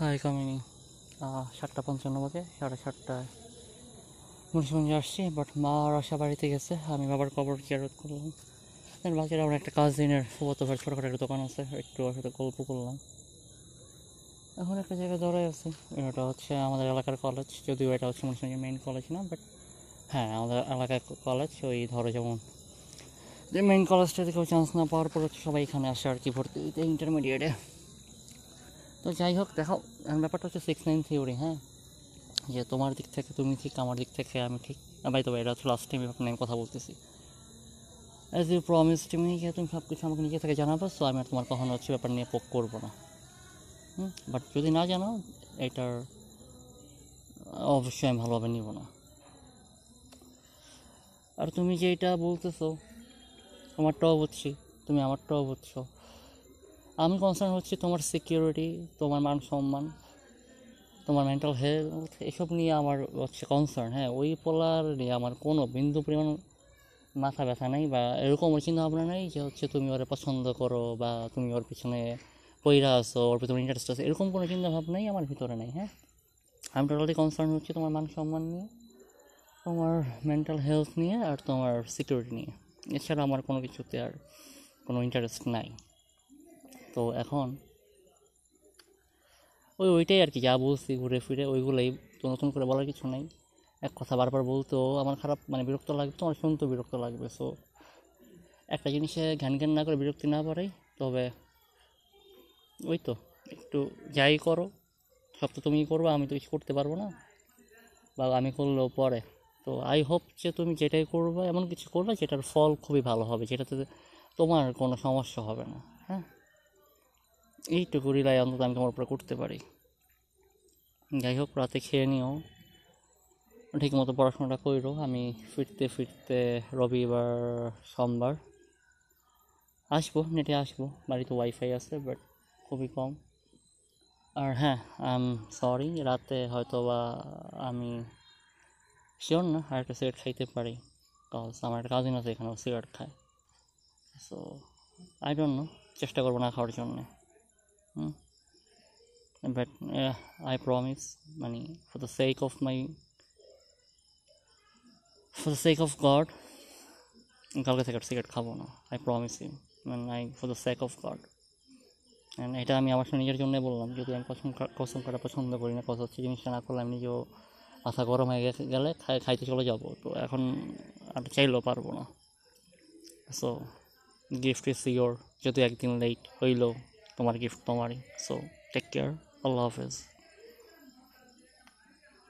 High কামিনী সাতটা পঞ্চান্ন বাজে, সাড়ে সাতটায়। মুন্সিগঞ্জে আসছি বাট মা আর আশা বাড়িতে গেছে। আমি বাবার কবর জিয়ারত করলাম। দেন বাকিরা আমার একটা কাজিনের ফুবতো ভাই ছোটোখাটো একটা দোকান আছে, একটু ওর সাথে গল্প করলাম। এখন একটা জায়গায় দাঁড়ায় আছে। এটা হচ্ছে আমাদের এলাকার কলেজ যদিও এটা হচ্ছে মুন্সিগঞ্জের মেইন কলেজ না বাট হ্যাঁ আমাদের এলাকার কলেজ ওই ধরো যেমন যে মেইন কলেজটাতে কেউ চান্স না পাওয়ার পর সবাই এখানে আসে আর কি ভর্তি ইন্টারমিডিয়েটে তো যাই হোক, দেখো ব্যাপারটা হচ্ছে সিক্স নাইন থিওরি হ্যাঁ? যে তোমার দিক থেকে, তুমি ঠিক, আমার দিক থেকে, আমি ঠিক। ভাই তো এটা হচ্ছে লাস্ট টাইম ব্যাপার নিয়ে কথা বলতেছি। অ্যাজ ইউ প্রমিস মি যে তুমি সব কিছু আমাকে নিজে থেকে জানাব সো আমি আর তোমার কখনো হচ্ছে ব্যাপার নিয়ে পোক করব না। হুম? বাট যদি না জানো এটার অবশ্যই আমি ভালোভাবে নিব না। আর তুমি যে এটা বলতেছো, তোমারটাও বুঝছি, তুমি আমারটাও বুঝছ। আমি কনসার্ন হচ্ছে তোমার সিকিউরিটি তোমার মান সম্মান, তোমার মেন্টাল হেলথ এসব নিয়ে আমার হচ্ছে কনসার্ন হ্যাঁ ওই পোলার নিয়ে আমার কোনো বিন্দু পরিমাণ মাথা ব্যথা নেই বা এরকম চিন্তা ভাবনা নেই যে হচ্ছে তুমি ওরে পছন্দ করো বা তুমি ওর পিছনে পইরা আসো ওর পিছনে ইন্টারেস্ট আছে, এরকম কোনো চিন্তা ভাবনাই আমার ভিতরে নেই হ্যাঁ। আমি টোটালি কনসার্ন হচ্ছে তোমার মান সম্মান নিয়ে, তোমার মেন্টাল হেলথ নিয়ে আর তোমার সিকিউরিটি নিয়ে। এছাড়া আমার কোনো কিছুতে আর কোনো ইন্টারেস্ট নাই। তো এখন ওই ওইটাই আর কি, যা বলছি ঘুরে ফিরে, ওইগুলোই তো নতুন করে বলার কিছু নেই। এক কথা বারবার বলতেও আমার খারাপ মানে বিরক্ত লাগবে তোমার শুনতেও বিরক্ত লাগবে। সো একটা জিনিসে ঘ্যান ঘ্যান না করে বিরক্তি না পারাই তবে ওই তো, একটু যাই করো, সব তো তুমিই করবে, আমি তো কিছু করতে পারব না, বা আমি করলেও পরে। তো আই হোপ যে তুমি যেটাই করবে, এমন কিছু করবে, যেটার ফল খুবই ভালো হবে, যেটাতে তোমার কোনো সমস্যা হবে না হ্যাঁ? এইটুকু রিলাই অন্তত আমি তোমার উপরে করতে পারি। যাই হোক রাতে খেয়ে নিও। ঠিক মতো পড়াশোনাটা করো আমি ফিরতে ফিরতে রবিবার সোমবার। আসব, নেটে আসব। বাড়িতে ওয়াইফাই আছে বাট খুবই কম। আর হ্যাঁ আম সরি রাতে হয়তো বা আমি শিওর না, আর একটা সিগারেট খাইতে পারি। কজ আমার একটা কাজিন আছে এখানে সিগারেট খায়। সো আই ডোন্ট নো চেষ্টা করব না খাওয়ার জন্যে। হুম বাট আই প্রমিস মানে for the sake of my for the sake of God কালকে থেকে সিগারেট খাব না আই প্রমিস ইউ মানে I for the sake of God and এটা আমি আমার নিজের জন্য বললাম, যদি আমি কসম কসম কাটা পছন্দ করি না কসম হচ্ছে জিনিসটা না করলে আমি নিজেও মাথা গরম হয়ে গেছে, গেলে খাই, খাইতে চলে যাব। তো এখন আর চাইলেও পারব না। সো গিফট ইজ ইয়োর যদি একদিন লেট হইল তোমার গিফট তোমারই সো টেক কেয়ার আল্লাহ হাফেজ